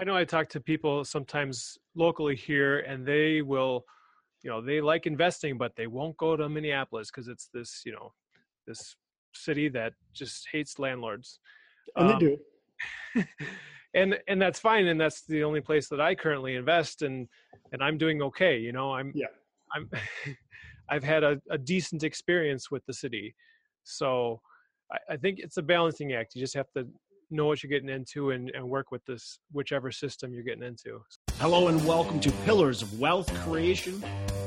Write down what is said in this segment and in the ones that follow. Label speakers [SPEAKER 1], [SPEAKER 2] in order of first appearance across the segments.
[SPEAKER 1] I know I talk to people sometimes locally here, and they will, you know, they like investing, but they won't go to Minneapolis because it's this, you know, this city that just hates landlords.
[SPEAKER 2] And um, they do.
[SPEAKER 1] and and that's fine, and that's the only place that I currently invest, and and I'm doing okay. You know, I'm
[SPEAKER 2] yeah,
[SPEAKER 1] I'm. I've had a, a decent experience with the city, so I, I think it's a balancing act. You just have to know what you're getting into and, and work with this whichever system you're getting into.
[SPEAKER 2] Hello and welcome to Pillars of Wealth Creation,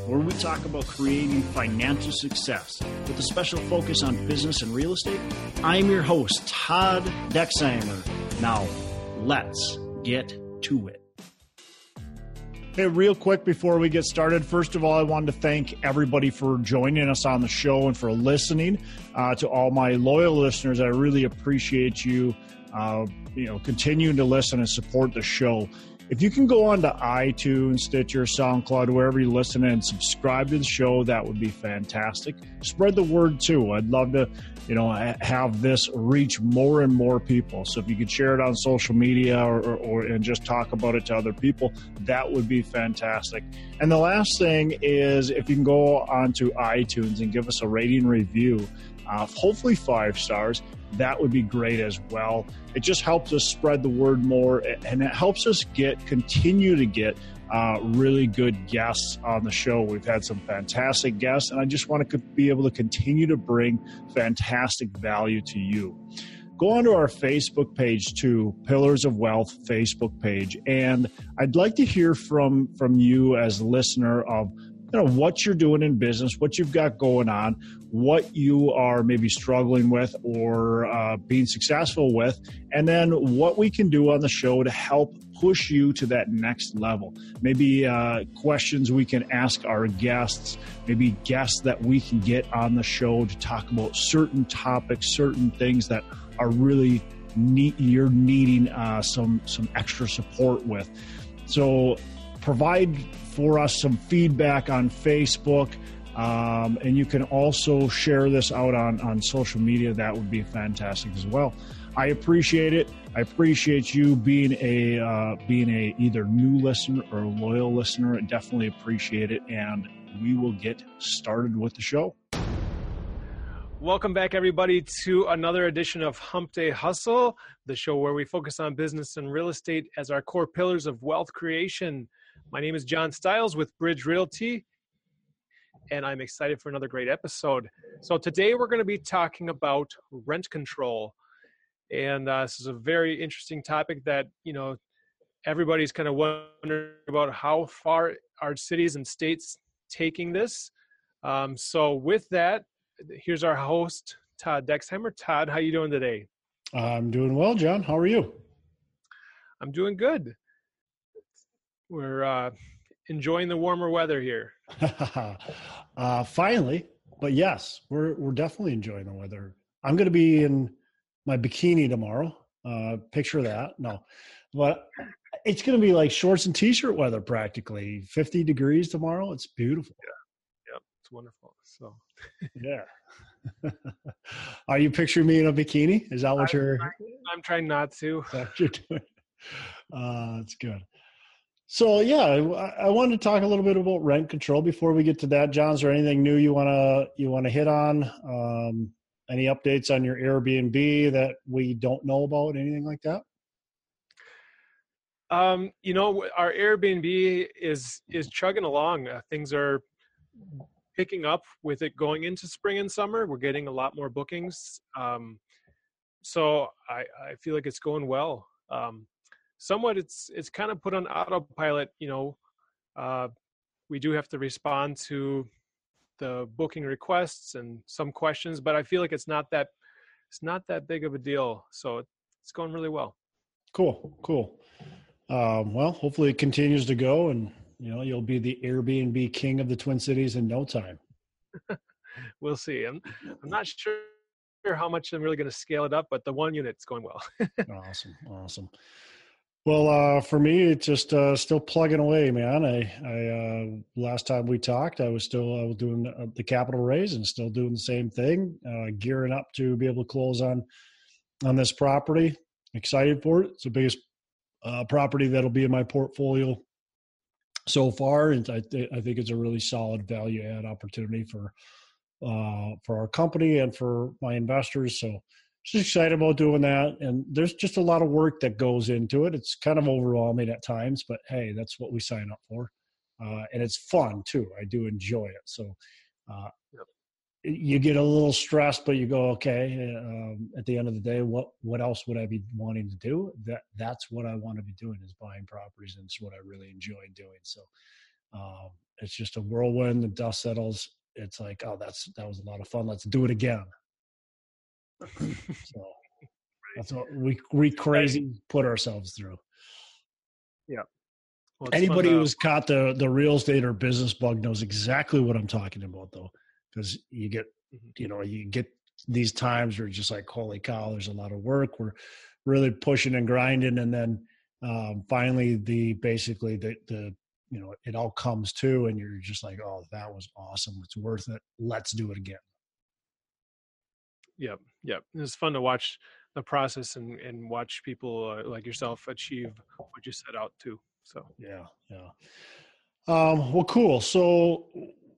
[SPEAKER 2] where we talk about creating financial success with a special focus on business and real estate. I'm your host, Todd Dexheimer. Now, let's get to it. Hey, real quick before we get started, first of all, I wanted to thank everybody for joining us on the show and for listening. Uh, to all my loyal listeners, I really appreciate you uh, you know, continuing to listen and support the show. If you can go on to iTunes, Stitcher, SoundCloud, wherever you listen and subscribe to the show, that would be fantastic. Spread the word too. I'd love to, you know, have this reach more and more people. So if you could share it on social media or, or, or and just talk about it to other people, that would be fantastic. And the last thing is if you can go onto iTunes and give us a rating review, uh, hopefully five stars that would be great as well. It just helps us spread the word more and it helps us get continue to get uh, really good guests on the show. We've had some fantastic guests, and I just want to be able to continue to bring fantastic value to you. Go onto our Facebook page too, Pillars of Wealth Facebook page, and I'd like to hear from from you as a listener of you know what you're doing in business, what you've got going on, what you are maybe struggling with or uh, being successful with, and then what we can do on the show to help push you to that next level. Maybe uh, questions we can ask our guests, maybe guests that we can get on the show to talk about certain topics, certain things that are really you're needing uh, some some extra support with. So provide for us some feedback on Facebook. Um, and you can also share this out on, on social media. That would be fantastic as well. I appreciate it. I appreciate you being a uh, being a either new listener or a loyal listener. I definitely appreciate it, and we will get started with the show.
[SPEAKER 1] Welcome back, everybody, to another edition of Hump Day Hustle, the show where we focus on business and real estate as our core pillars of wealth creation. My name is John Stiles with Bridge Realty, and I'm excited for another great episode. So, today we're going to be talking about rent control. And uh, this is a very interesting topic that, you know, everybody's kind of wondering about how far are cities and states taking this. Um, so, with that, here's our host, Todd Dexheimer. Todd, how you doing today?
[SPEAKER 2] I'm doing well, John. How are you?
[SPEAKER 1] I'm doing good we're uh, enjoying the warmer weather here.
[SPEAKER 2] uh, finally, but yes, we're we're definitely enjoying the weather. I'm going to be in my bikini tomorrow. Uh, picture that. No, but it's going to be like shorts and t-shirt weather practically. 50 degrees tomorrow. It's beautiful.
[SPEAKER 1] Yeah, yeah, it's wonderful. So,
[SPEAKER 2] yeah. Are you picturing me in a bikini? Is that what I'm you're?
[SPEAKER 1] Trying, I'm trying not to.
[SPEAKER 2] That you're doing. Uh, that's good. So yeah, I, I, wanted to talk a little bit about rent control before we get to that. John, is there anything new you wanna you wanna hit on? Um, any updates on your Airbnb that we don't know about? Anything like that?
[SPEAKER 1] Um, you know, our Airbnb is is chugging along. Uh, things are picking up with it going into spring and summer. We're getting a lot more bookings. Um, so I, I feel like it's going well. Um, somewhat it's it's kind of put on autopilot you know uh, we do have to respond to the booking requests and some questions but i feel like it's not that it's not that big of a deal so it's going really well.
[SPEAKER 2] Cool cool. Um, well hopefully it continues to go and you know you'll be the airbnb king of the twin cities in no time.
[SPEAKER 1] We'll see i'm i'm not sure how much i'm really going to scale it up but the one unit's going well.
[SPEAKER 2] Awesome awesome well, uh, for me, it's just uh, still plugging away, man. I, I uh, last time we talked, I was still I was doing uh, the capital raise and still doing the same thing, uh, gearing up to be able to close on on this property. Excited for it. It's the biggest
[SPEAKER 3] uh, property that'll be in my portfolio so far, and I, th- I think it's a really solid value add opportunity for uh, for our company and for my investors. So just excited about doing that. And there's just a lot of work that goes into it. It's kind of overwhelming at times, but hey, that's what we sign up for. Uh, and it's fun too. I do enjoy it. So uh, you get a little stressed, but you go, okay. Um, at the end of the day, what what else would I be wanting to do? That that's what I want to be doing is buying properties, and it's what I really enjoy doing. So um, it's just a whirlwind. The dust settles. It's like, oh, that's that was a lot of fun. Let's do it again so that's what we we crazy put ourselves through.
[SPEAKER 1] Yeah.
[SPEAKER 3] Well, Anybody who's caught the the real estate or business bug knows exactly what I'm talking about, though, because you get mm-hmm. you know you get these times where just like holy cow, there's a lot of work. We're really pushing and grinding, and then um, finally the basically the the you know it all comes to, and you're just like, oh, that was awesome. It's worth it. Let's do it again.
[SPEAKER 1] Yep, yep. It's fun to watch the process and and watch people uh, like yourself achieve what you set out to. So
[SPEAKER 3] yeah, yeah. Um, well, cool. So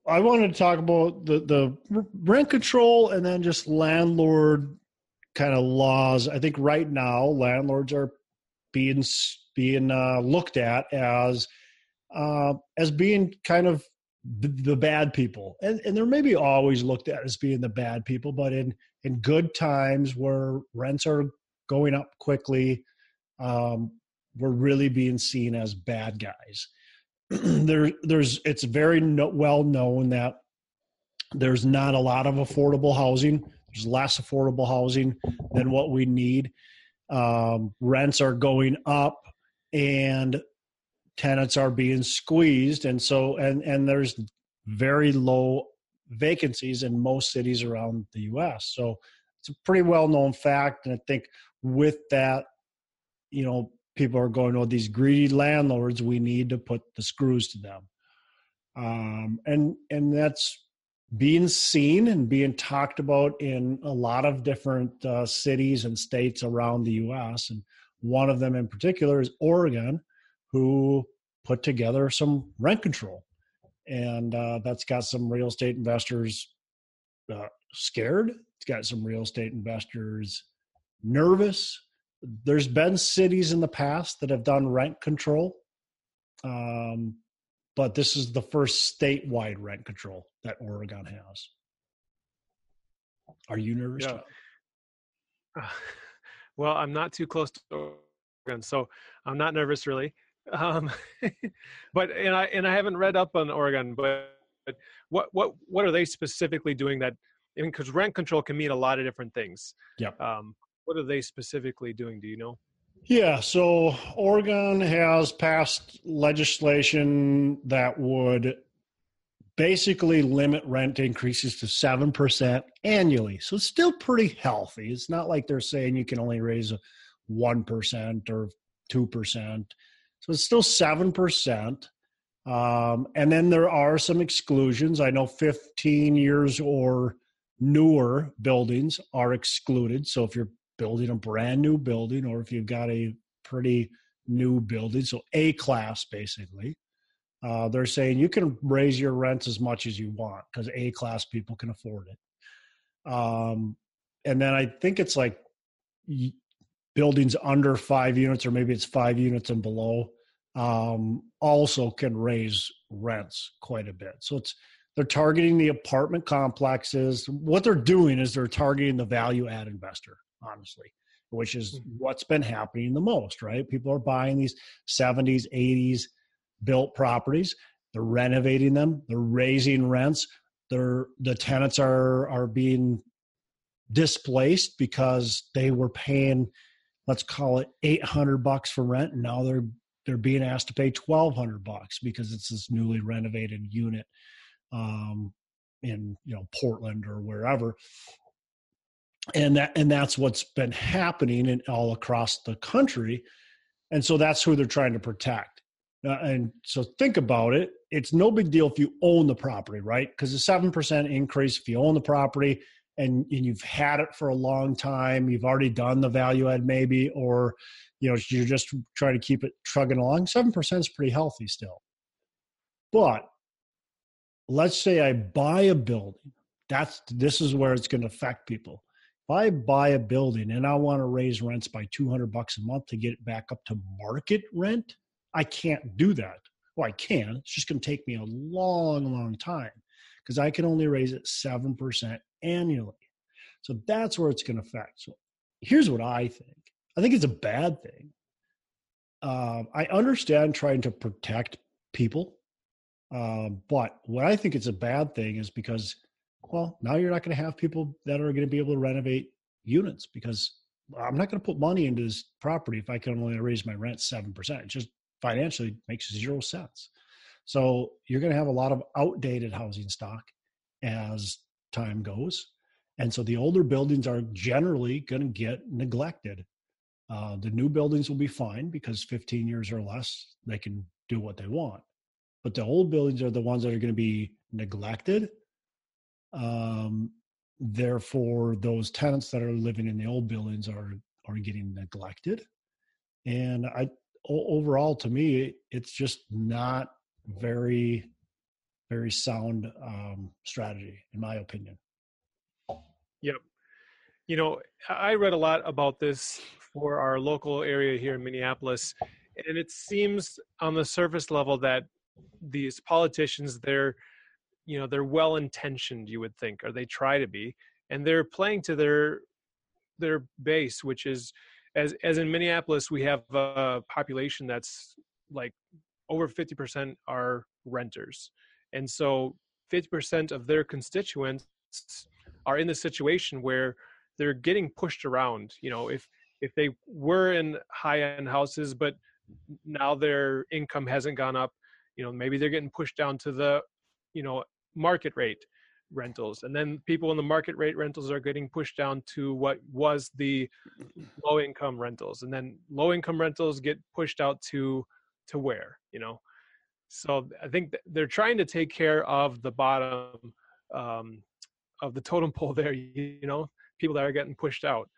[SPEAKER 3] I wanted to talk about the the rent control and then just landlord kind of laws. I think right now landlords are being being uh, looked at as uh, as being kind of the, bad people, and and they're maybe always looked at as being the bad people, but in in good times where rents are going up quickly, um, we're really being seen as bad guys. there, there's it's very no, well known that there's not a lot of affordable housing. There's less affordable housing than what we need. Um, rents are going up, and tenants are being squeezed, and so and and there's very low vacancies in most cities around the US. So it's a pretty well known fact. And I think with that, you know, people are going, oh, these greedy landlords, we need to put the screws to them. Um, and and that's being seen and being talked about in a lot of different uh, cities and states around the U.S. And one of them in particular is Oregon, who put together some rent control and uh, that's got some real estate investors uh, scared. It's got some real estate investors nervous. There's been cities in the past that have done rent control, um, but this is the first statewide rent control that Oregon has. Are you nervous? Yeah.
[SPEAKER 1] Uh, well, I'm not too close to Oregon, so I'm not nervous really. Um, but and I and I haven't read up on Oregon, but, but what what what are they specifically doing that? Because rent control can mean a lot of different things.
[SPEAKER 3] Yeah.
[SPEAKER 1] Um, what are they specifically doing? Do you know?
[SPEAKER 3] Yeah, so Oregon has passed legislation that would basically limit rent increases to 7% annually. So it's still pretty healthy. It's not like they're saying you can only raise 1% or 2%. So it's still 7%. Um, and then there are some exclusions. I know 15 years or newer buildings are excluded. So if you're building a brand new building or if you've got a pretty new building, so A class basically, uh, they're saying you can raise your rents as much as you want because A class people can afford it. Um, and then I think it's like buildings under five units, or maybe it's five units and below, um, also can raise rents quite a bit. So it's they're targeting the apartment complexes. What they're doing is they're targeting the value add investor, honestly, which is mm-hmm. what's been happening the most, right? People are buying these 70s, 80s built properties. They're renovating them. They're raising rents. They're the tenants are are being displaced because they were paying let's call it 800 bucks for rent and now they're they're being asked to pay 1200 bucks because it's this newly renovated unit um, in you know portland or wherever. And that and that's what's been happening in all across the country. And so that's who they're trying to protect. Uh, and so think about it. It's no big deal if you own the property right? Because a 7% increase if you own the property and, and you've had it for a long time, you've already done the value add maybe, or you know you're just trying to keep it trugging along. Seven percent is pretty healthy still. But let's say I buy a building. That's this is where it's going to affect people. If I buy a building and I want to raise rents by 200 bucks a month to get it back up to market rent, I can't do that. Well, I can. It's just going to take me a long, long time because I can only raise it 7% annually. So that's where it's going to affect. So here's what I think I think it's a bad thing. Um, I understand trying to protect people, um, but what I think it's a bad thing is because, well, now you're not going to have people that are going to be able to renovate units because I'm not going to put money into this property if I can only raise my rent 7%. It just financially makes zero sense. So you're going to have a lot of outdated housing stock as time goes. And so the older buildings are generally going to get neglected. Uh, the new buildings will be fine because 15 years or less, they can do what they want. But the old buildings are the ones that are going to be neglected. Um, therefore, those tenants that are living in the old buildings are are getting neglected. And I overall, to me, it's just not very, very sound um, strategy, in my opinion.
[SPEAKER 1] Yep. You know, I read a lot about this for our local area here in Minneapolis, and it seems on the surface level that these politicians, they're, you know, they're well intentioned. You would think, or they try to be, and they're playing to their their base, which is as as in Minneapolis, we have a population that's like over 50% are renters. And so 50% of their constituents are in the situation where they're getting pushed around. You know, if if they were in high-end houses but now their income hasn't gone up, you know, maybe they're getting pushed down to the, you know, market rate rentals and then people in the market rate rentals are getting pushed down to what was the low income rentals and then low income rentals get pushed out to to where you know? So i think they're trying to take care of the bottom um, of the totem pole there you, you know? People that are getting pushed out.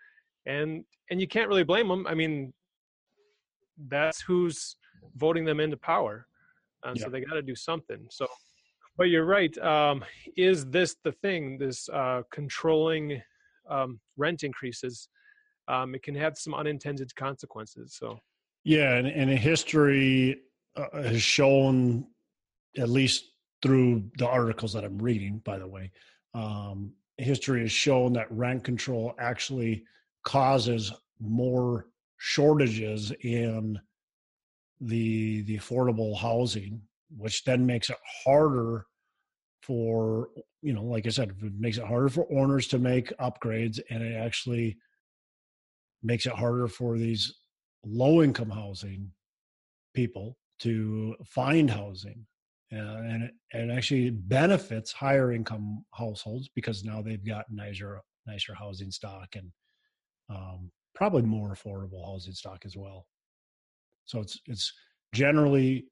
[SPEAKER 1] And and you can't really blame them i mean that's who's voting them into power and yeah. so they got to do something. So but you're right um, is this the thing this uh, controlling um, rent increases? Um, it can have some unintended consequences so
[SPEAKER 3] yeah, and, and history uh, has shown, at least through the articles that I'm reading, by the way, um, history has shown that rent control actually causes more shortages in the the affordable housing, which then makes it harder for you know, like I said, it makes it harder for owners to make upgrades, and it actually makes it harder for these low income housing people to find housing uh, and it, it actually benefits higher income households because now they've got nicer nicer housing stock and um, probably more affordable housing stock as well so it's it's generally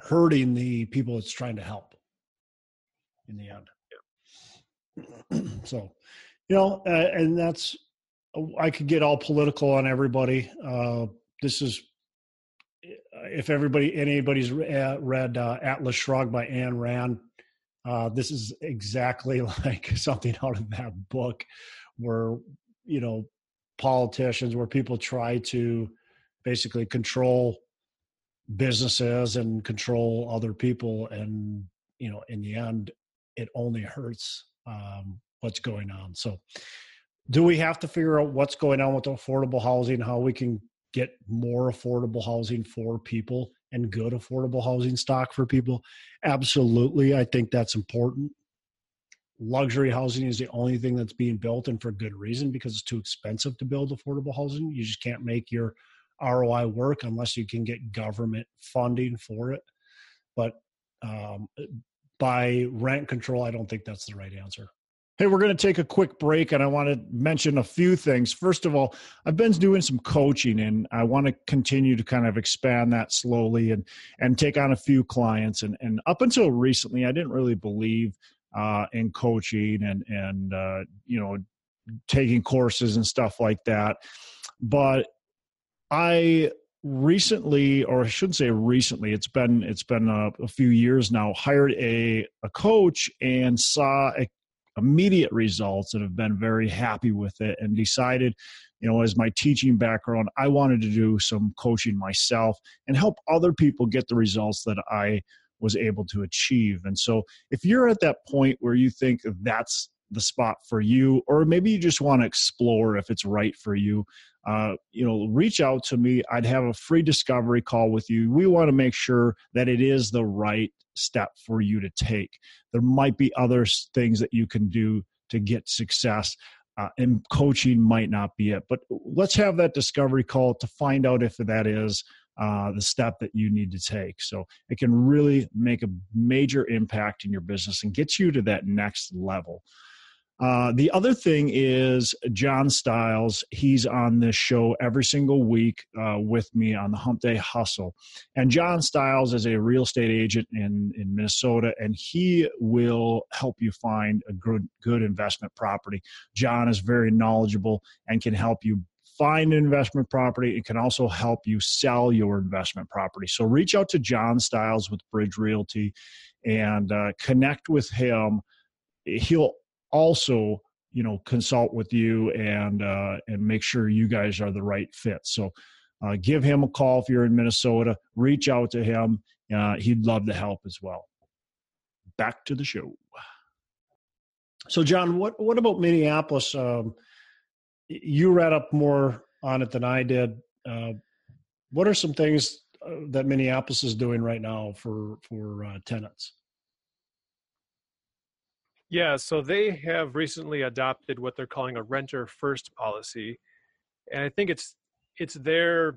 [SPEAKER 3] hurting the people it's trying to help in the end yeah. so you know uh, and that's I could get all political on everybody. Uh, this is if everybody anybody's read uh, Atlas Shrugged by Ayn Rand. Uh, this is exactly like something out of that book, where you know politicians, where people try to basically control businesses and control other people, and you know in the end, it only hurts um, what's going on. So do we have to figure out what's going on with affordable housing, how we can get more affordable housing for people and good affordable housing stock for people? Absolutely. I think that's important. Luxury housing is the only thing that's being built, and for good reason because it's too expensive to build affordable housing. You just can't make your ROI work unless you can get government funding for it. But um, by rent control, I don't think that's the right answer.
[SPEAKER 2] Hey, we're going to take a quick break and I want to mention a few things. First of all, I've been doing some coaching and I want to continue to kind of expand that slowly and and take on a few clients and and up until recently I didn't really believe uh, in coaching and and uh, you know taking courses and stuff like that. But I recently, or I shouldn't say recently, it's been it's been a, a few years now. Hired a a coach and saw a, immediate results and have been very happy with it and decided you know as my teaching background i wanted to do some coaching myself and help other people get the results that i was able to achieve. And so if you're at that point where you think that's the spot for you or maybe you just want to explore if it's right for you. Uh, you know reach out to me. I'd have a free discovery call with you. We want to make sure that it is the right step for you to take. There might be other things that you can do to get success uh, and coaching might not be it but let's have that discovery call to find out if that is uh, the step that you need to take. So it can really make a major impact in your business and get you to that next level uh, the other thing is John Styles. He's on this show every single week uh, with me on the Hump Day Hustle. And John Styles is a real estate agent in, in Minnesota, and he will help you find a good, good investment property. John is very knowledgeable and can help you find an investment property. It can also help you sell your investment property. So reach out to John Styles with Bridge Realty and uh, connect with him. He'll also you know consult with you and uh, and make sure you guys are the right fit. So uh, give him a call if you're in minnesota reach out to him uh, he'd love to help as well. Back to the show.
[SPEAKER 3] So john what what about minneapolis? Um, you read up more on it than i did. Uh, what are some things uh, that minneapolis is doing right now for for uh, tenants
[SPEAKER 1] yeah, so they have recently adopted what they're calling a renter first policy. And I think it's it's their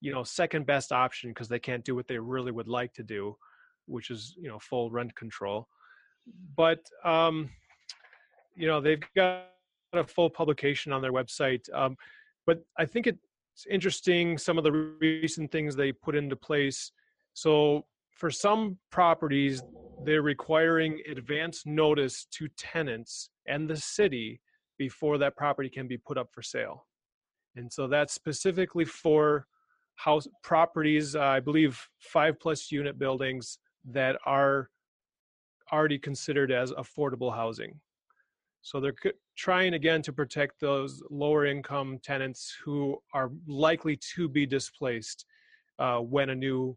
[SPEAKER 1] you know second best option because they can't do what they really would like to do, which is, you know, full rent control. But um you know, they've got a full publication on their website. Um, but I think it's interesting some of the recent things they put into place. So for some properties, they're requiring advance notice to tenants and the city before that property can be put up for sale. And so that's specifically for house properties, uh, I believe five plus unit buildings that are already considered as affordable housing. So they're trying again to protect those lower income tenants who are likely to be displaced uh, when a new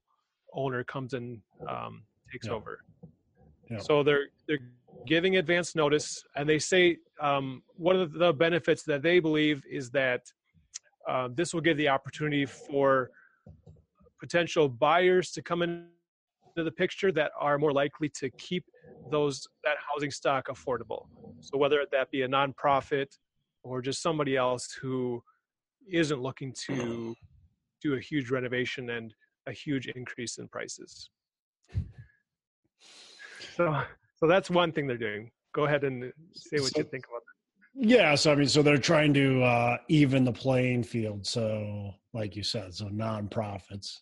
[SPEAKER 1] owner comes and um, takes yeah. over. Yeah. So they're they're giving advance notice, and they say um, one of the benefits that they believe is that uh, this will give the opportunity for potential buyers to come into the picture that are more likely to keep those that housing stock affordable. So whether that be a nonprofit or just somebody else who isn't looking to do a huge renovation and a huge increase in prices. So, so that's one thing they're doing. Go ahead and say what so, you think about that.
[SPEAKER 3] Yeah, so I mean, so they're trying to uh, even the playing field. So, like you said, so nonprofits,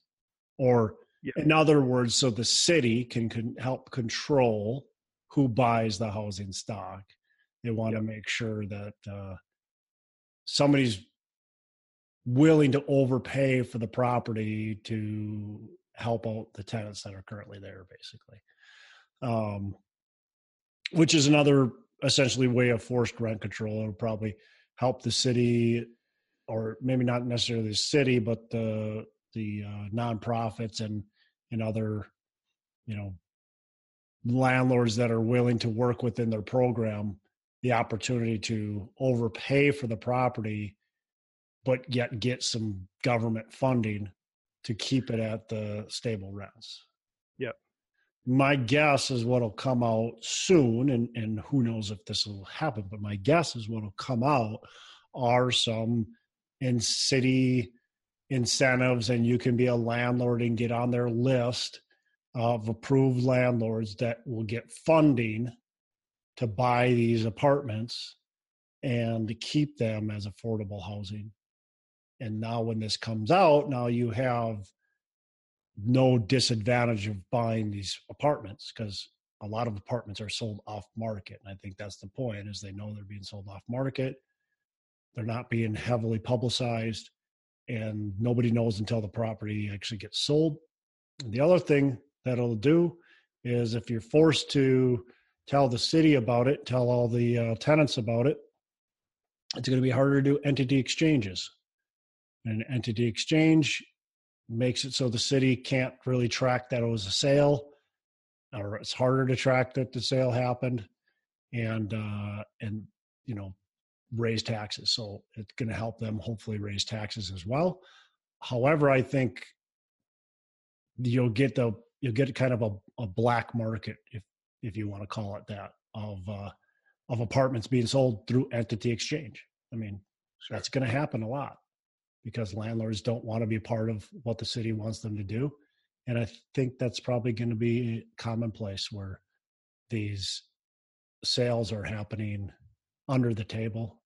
[SPEAKER 3] or yeah. in other words, so the city can, can help control who buys the housing stock. They want to make sure that uh, somebody's willing to overpay for the property to help out the tenants that are currently there basically. Um, which is another essentially way of forced rent control. It'll probably help the city or maybe not necessarily the city but the the uh, nonprofits and and other you know landlords that are willing to work within their program the opportunity to overpay for the property but yet get some government funding to keep it at the stable rents.
[SPEAKER 1] Yep.
[SPEAKER 3] My guess is what'll come out soon, and, and who knows if this will happen, but my guess is what'll come out are some in city incentives, and you can be a landlord and get on their list of approved landlords that will get funding to buy these apartments and to keep them as affordable housing and now when this comes out now you have no disadvantage of buying these apartments because a lot of apartments are sold off market. And I think that's the point is they know they're being sold off market. They're not being heavily publicized and nobody knows until the property actually gets sold. And the other thing that it'll do is if you're forced to tell the city about it, tell all the uh, tenants about it, it's going to be harder to do entity exchanges. An entity exchange makes it so the city can't really track that it was a sale or it's harder to track that the sale happened and uh and you know raise taxes. So it's going to help them hopefully raise taxes as well. However i think you'll get the you'll get kind of a, a black market if if you want to call it that of uh of apartments being sold through entity exchange. I mean sure. that's going to happen a lot because landlords don't want to be part of what the city wants them to do and I think that's probably going to be commonplace where these sales are happening under the table.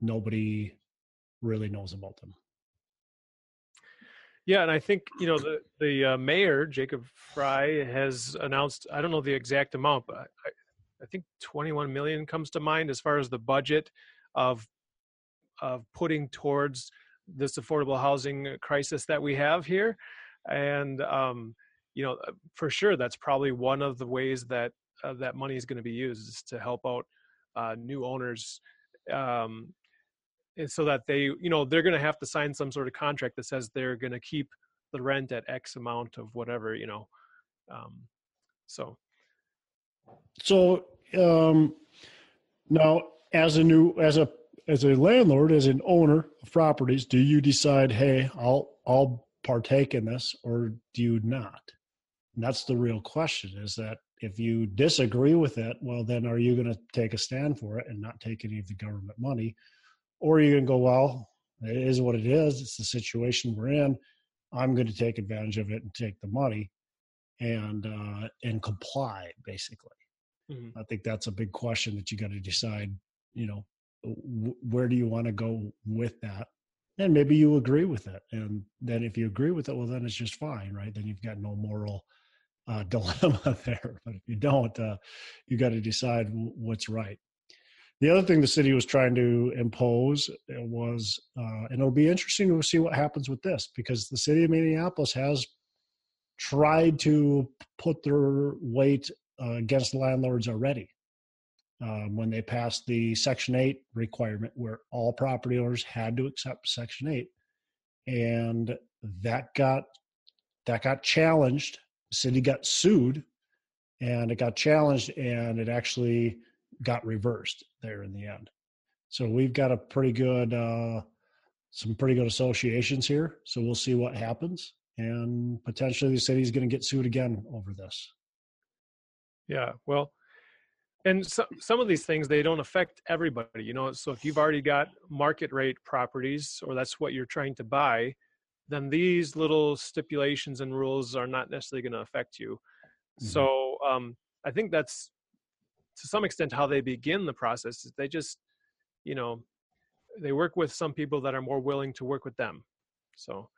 [SPEAKER 3] Nobody really knows about them.
[SPEAKER 1] Yeah, and I think you know the the uh, mayor Jacob Frey has announced. I don't know the exact amount, but I, I think 21 million comes to mind as far as the budget of of putting towards this affordable housing crisis that we have here. And um, you know uh, for sure that's probably one of the ways that uh, that money is going to be used is to help out uh, new owners um, so that they you know they're going to have to sign some sort of contract that says they're going to keep the rent at x amount of whatever you know um, so.
[SPEAKER 3] So um, now as a new as a as a landlord as an owner of properties do you decide hey i'll i'll partake in this or do you not? And that's the real question is that if you disagree with it, well, then are you going to take a stand for it and not take any of the government money? Or are you going to go, well, it is what it is. It's the situation we're in. I'm going to take advantage of it and take the money and uh, and comply, basically. Mm-hmm. I think that's a big question that you got to decide. You know, where do you want to go with that? and maybe you agree with it and then if you agree with it well then it's just fine right? Then you've got no moral uh, dilemma there but if you don't uh, you got to decide what's right. The other thing the city was trying to impose uh, was uh, and it'll be interesting to see what happens with this because the city of minneapolis has tried to put their weight uh, against landlords already um, when they passed the Section 8 requirement, where all property owners had to accept Section 8. And that got that got challenged. The city got sued and it got challenged and it actually got reversed there in the end. So we've got a pretty good uh, some pretty good associations here. So we'll see what happens. And potentially the city's going to get sued again over this.
[SPEAKER 1] Yeah. Well, and so, some of these things they don't affect everybody you know? So if you've already got market rate properties or that's what you're trying to buy then these little stipulations and rules are not necessarily going to affect you. Mm-hmm. so um, i think that's to some extent how they begin the process is they just you know they work with some people that are more willing to work with them. So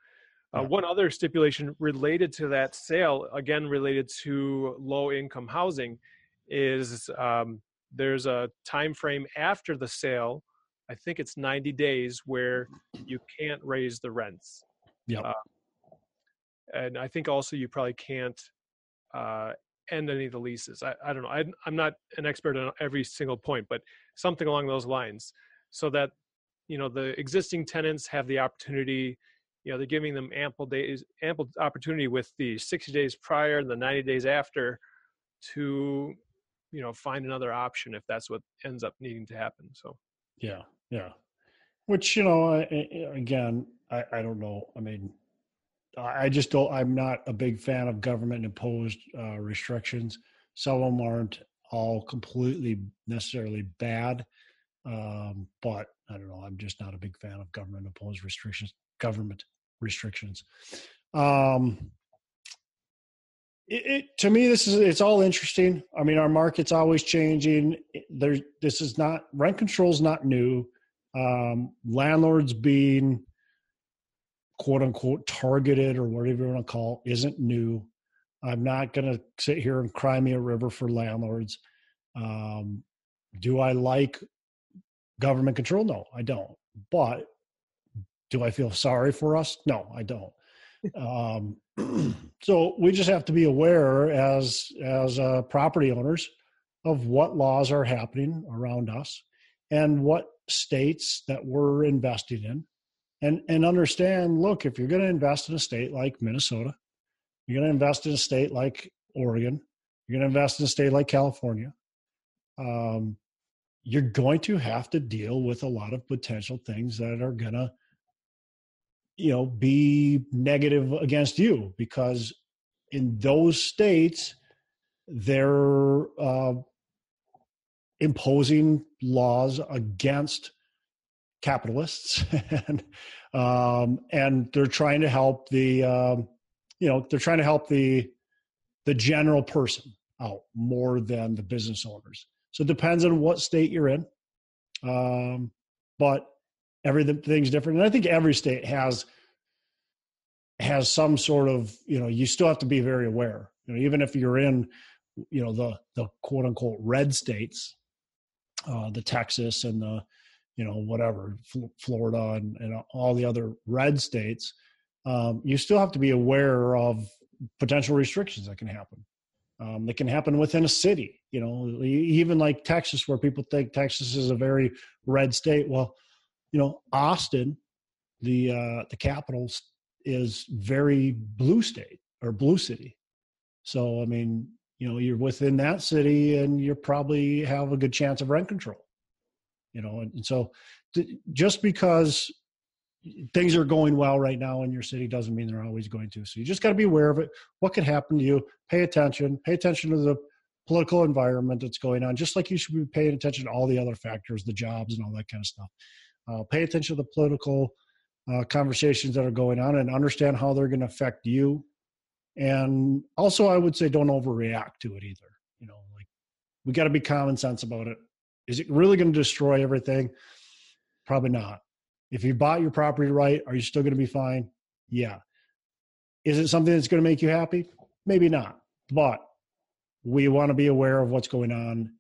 [SPEAKER 1] uh, one other stipulation related to that sale again related to low income housing is um, there's a time frame after the sale i think it's 90 days where you can't raise the rents
[SPEAKER 3] yeah uh,
[SPEAKER 1] and i think also you probably can't uh, end any of the leases. I, I don't know I, i'm not an expert on every single point but something along those lines so that you know the existing tenants have the opportunity you know they're giving them ample days ample opportunity with the 60 days prior and the 90 days after to you know find another option if that's what ends up needing to happen so.
[SPEAKER 3] Yeah yeah. Which you know again i i don't know i mean i just don't i'm not a big fan of government imposed uh, restrictions. Some of them aren't all completely necessarily bad um, but i don't know i'm just not a big fan of government imposed restrictions government restrictions. Um it, it, to me this is it's all interesting i mean our market's always changing there this is not rent control is not new um, landlords being quote unquote targeted or whatever you want to call it, isn't new I'm not going to sit here and cry me a river for landlords. Um, do I like government control? No, I don't. But do I feel sorry for us? No, I don't. Um, so we just have to be aware as as uh, property owners of what laws are happening around us and what states that we're investing in. And and understand look if you're going to invest in a state like minnesota you're going to invest in a state like oregon you're going to invest in a state like california um, you're going to have to deal with a lot of potential things that are going to you know be negative against you because in those states they're uh, imposing laws against capitalists and um, and they're trying to help the um, you know they're trying to help the the general person out more than the business owners. So it depends on what state you're in um, but everything's different and i think every state has has some sort of you know you still have to be very aware you know even if you're in you know the the quote unquote red states uh, the Texas and the you know whatever Florida and, and all the other red states, um, you still have to be aware of potential restrictions that can happen. Um, that can happen within a city. You know, even like Texas, where people think Texas is a very red state. Well, you know, Austin, the uh, the capital, is very blue state or blue city. So I mean, you know you're within that city and you probably have a good chance of rent control you know and, and so th- just because things are going well right now in your city doesn't mean they're always going to. So you just got to be aware of it. What could happen to you? Pay attention. Pay attention to the political environment that's going on just like you should be paying attention to all the other factors the jobs and all that kind of stuff uh, pay attention to the political uh, conversations that are going on and understand how they're going to affect you. And also i would say don't overreact to it either you know like we got to be common sense about it. Is it really going to destroy everything? Probably not. If you bought your property right are you still going to be fine? Yeah. Is it something that's going to make you happy? Maybe not. But we want to be aware of what's going on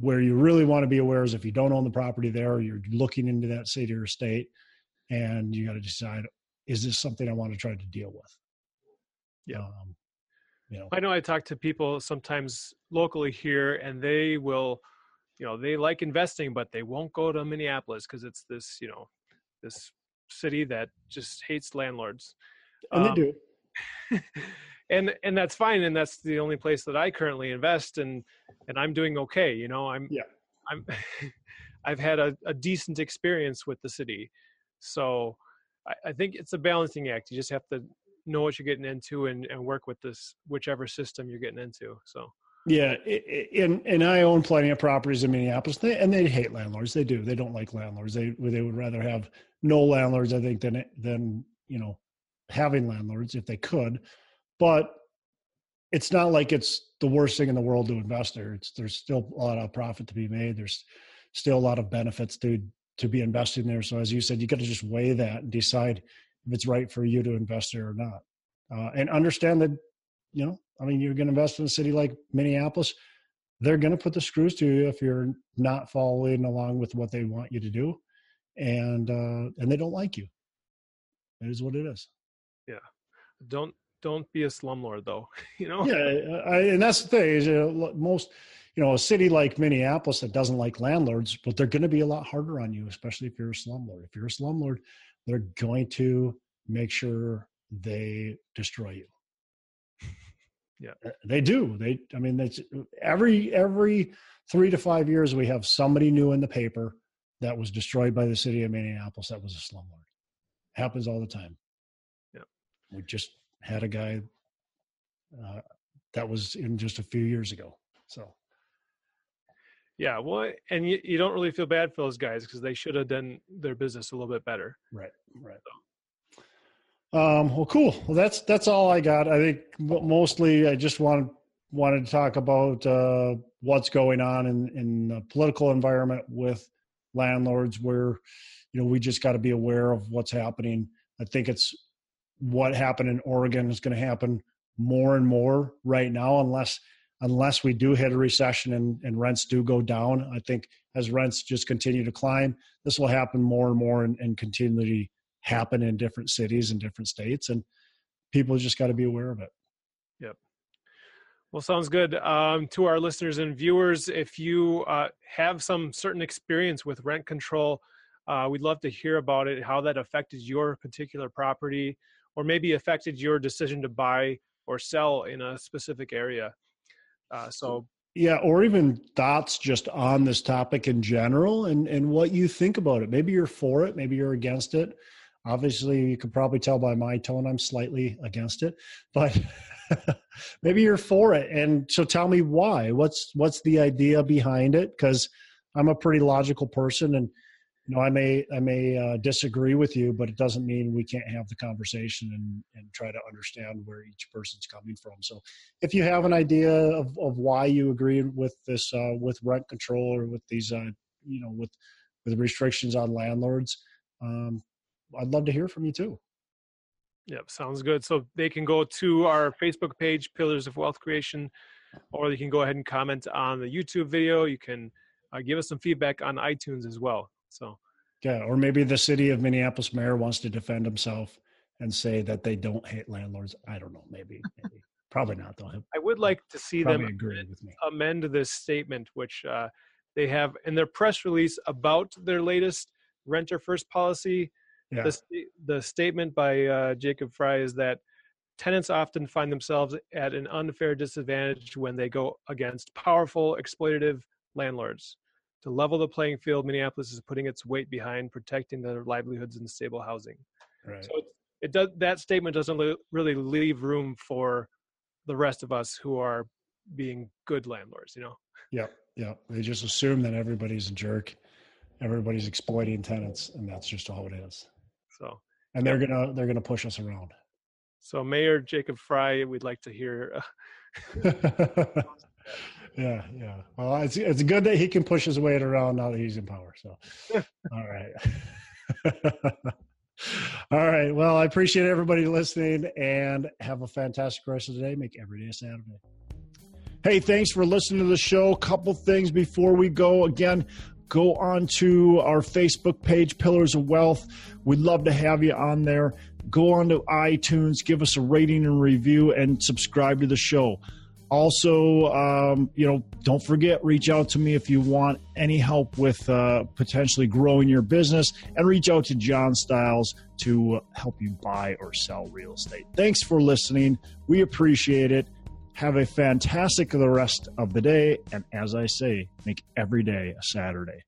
[SPEAKER 3] where you really want to be aware is if you don't own the property there you're looking into that city or state and you got to decide is this something i want to try to deal with
[SPEAKER 1] yeah. Um, you know. I know I talk to people sometimes locally here, and they will, you know, they like investing, but they won't go to Minneapolis because it's this, you know, this city that just hates landlords.
[SPEAKER 3] And um, they do.
[SPEAKER 1] and and that's fine, and that's the only place that I currently invest, and and I'm doing okay. You know, I'm
[SPEAKER 3] yeah,
[SPEAKER 1] I'm. I've had a, a decent experience with the city, so I, I think it's a balancing act. You just have to know what you're getting into and, and work with this whichever system you're getting into so
[SPEAKER 3] yeah and and i own plenty of properties in minneapolis and they hate landlords they do they don't like landlords they they would rather have no landlords i think than than you know having landlords if they could but it's not like it's the worst thing in the world to invest there it's there's still a lot of profit to be made there's still a lot of benefits to to be investing there so as you said you got to just weigh that and decide if it's right for you to invest there or not. Uh, and understand that, you know, I mean, you're going to invest in a city like Minneapolis. They're going to put the screws to you if you're not following along with what they want you to do, and uh, and they don't like you. It is what it is.
[SPEAKER 1] Yeah, don't don't be a slumlord though. you know.
[SPEAKER 3] Yeah, I, and that's the thing is uh, most you know, a city like Minneapolis that doesn't like landlords, but they're going to be a lot harder on you, especially if you're a slumlord. If you're a slumlord, they're going to make sure they destroy you.
[SPEAKER 1] Yeah,
[SPEAKER 3] uh, they do. They, I mean, it's every every three to five years we have somebody new in the paper that was destroyed by the city of Minneapolis. That was a slumlord. Happens all the time.
[SPEAKER 1] Yeah,
[SPEAKER 3] we just had a guy uh, that was in just a few years ago. So
[SPEAKER 1] yeah, well, and you, you don't really feel bad for those guys because they should have done their business a little bit better.
[SPEAKER 3] Right, right. So. Um, well, cool. Well, that's that's all I got. I think mostly I just wanted wanted to talk about uh, what's going on in in the political environment with landlords, where you know we just got to be aware of what's happening. I think it's what happened in Oregon is going to happen more and more right now, unless unless we do hit a recession and, and rents do go down. I think as rents just continue to climb, this will happen more and more and, and continually happen in different cities and different states. And people just got to be aware of it.
[SPEAKER 1] Yep. Well, sounds good. Um, to our listeners and viewers, if you uh, have some certain experience with rent control, uh, we'd love to hear about it, how that affected your particular property, or maybe affected your decision to buy or sell in a specific area. Uh, so
[SPEAKER 3] yeah, or even thoughts just on this topic in general and, and what you think about it. Maybe you're for it, maybe you're against it. Obviously, you can probably tell by my tone I'm slightly against it, but maybe you're for it. And so tell me why. What's what's the idea behind it? Because I'm a pretty logical person and you know, I may I may uh, disagree with you, but it doesn't mean we can't have the conversation and and try to understand where each person's coming from. So, if you have an idea of, of why you agree with this uh, with rent control or with these uh, you know with with restrictions on landlords, um, I'd love to hear from you too.
[SPEAKER 1] Yep, sounds good. So they can go to our Facebook page, Pillars of Wealth Creation, or they can go ahead and comment on the YouTube video. You can uh, give us some feedback on iTunes as well. So,
[SPEAKER 3] yeah, or maybe the city of Minneapolis mayor wants to defend himself and say that they don't hate landlords. I don't know. Maybe, maybe. probably not though.
[SPEAKER 1] I would like to see them agree with me. amend this statement, which uh, they have in their press release about their latest renter first policy. Yeah. The, the statement by uh, Jacob Frey is that tenants often find themselves at an unfair disadvantage when they go against powerful exploitative landlords to level the playing field, Minneapolis is putting its weight behind protecting their livelihoods and stable housing. Right. So it, it does that statement doesn't really leave room for the rest of us who are being good landlords. You know.
[SPEAKER 3] Yeah, yeah. They just assume that everybody's a jerk, everybody's exploiting tenants, and that's just all it is.
[SPEAKER 1] So.
[SPEAKER 3] And they're gonna they're gonna push us around.
[SPEAKER 1] So Mayor Jacob Frey, we'd like to hear. Uh,
[SPEAKER 3] yeah, yeah. Well, it's it's good that he can push his weight around now that he's in power. So, all right. all right. Well, I appreciate everybody listening and have a fantastic rest of the day. Make every day a Saturday. Hey, thanks for listening to the show. Couple things before we go. Again, go on to our Facebook page, Pillars of Wealth. We'd love to have you on there. Go on to iTunes, give us a rating and review, and subscribe to the show. Also, um, you know, don't forget, reach out to me if you want any help with uh, potentially growing your business and reach out to John Styles to help you buy or sell real estate. Thanks for listening. We appreciate it. Have a fantastic the rest of the day. And as I say, make every day a Saturday.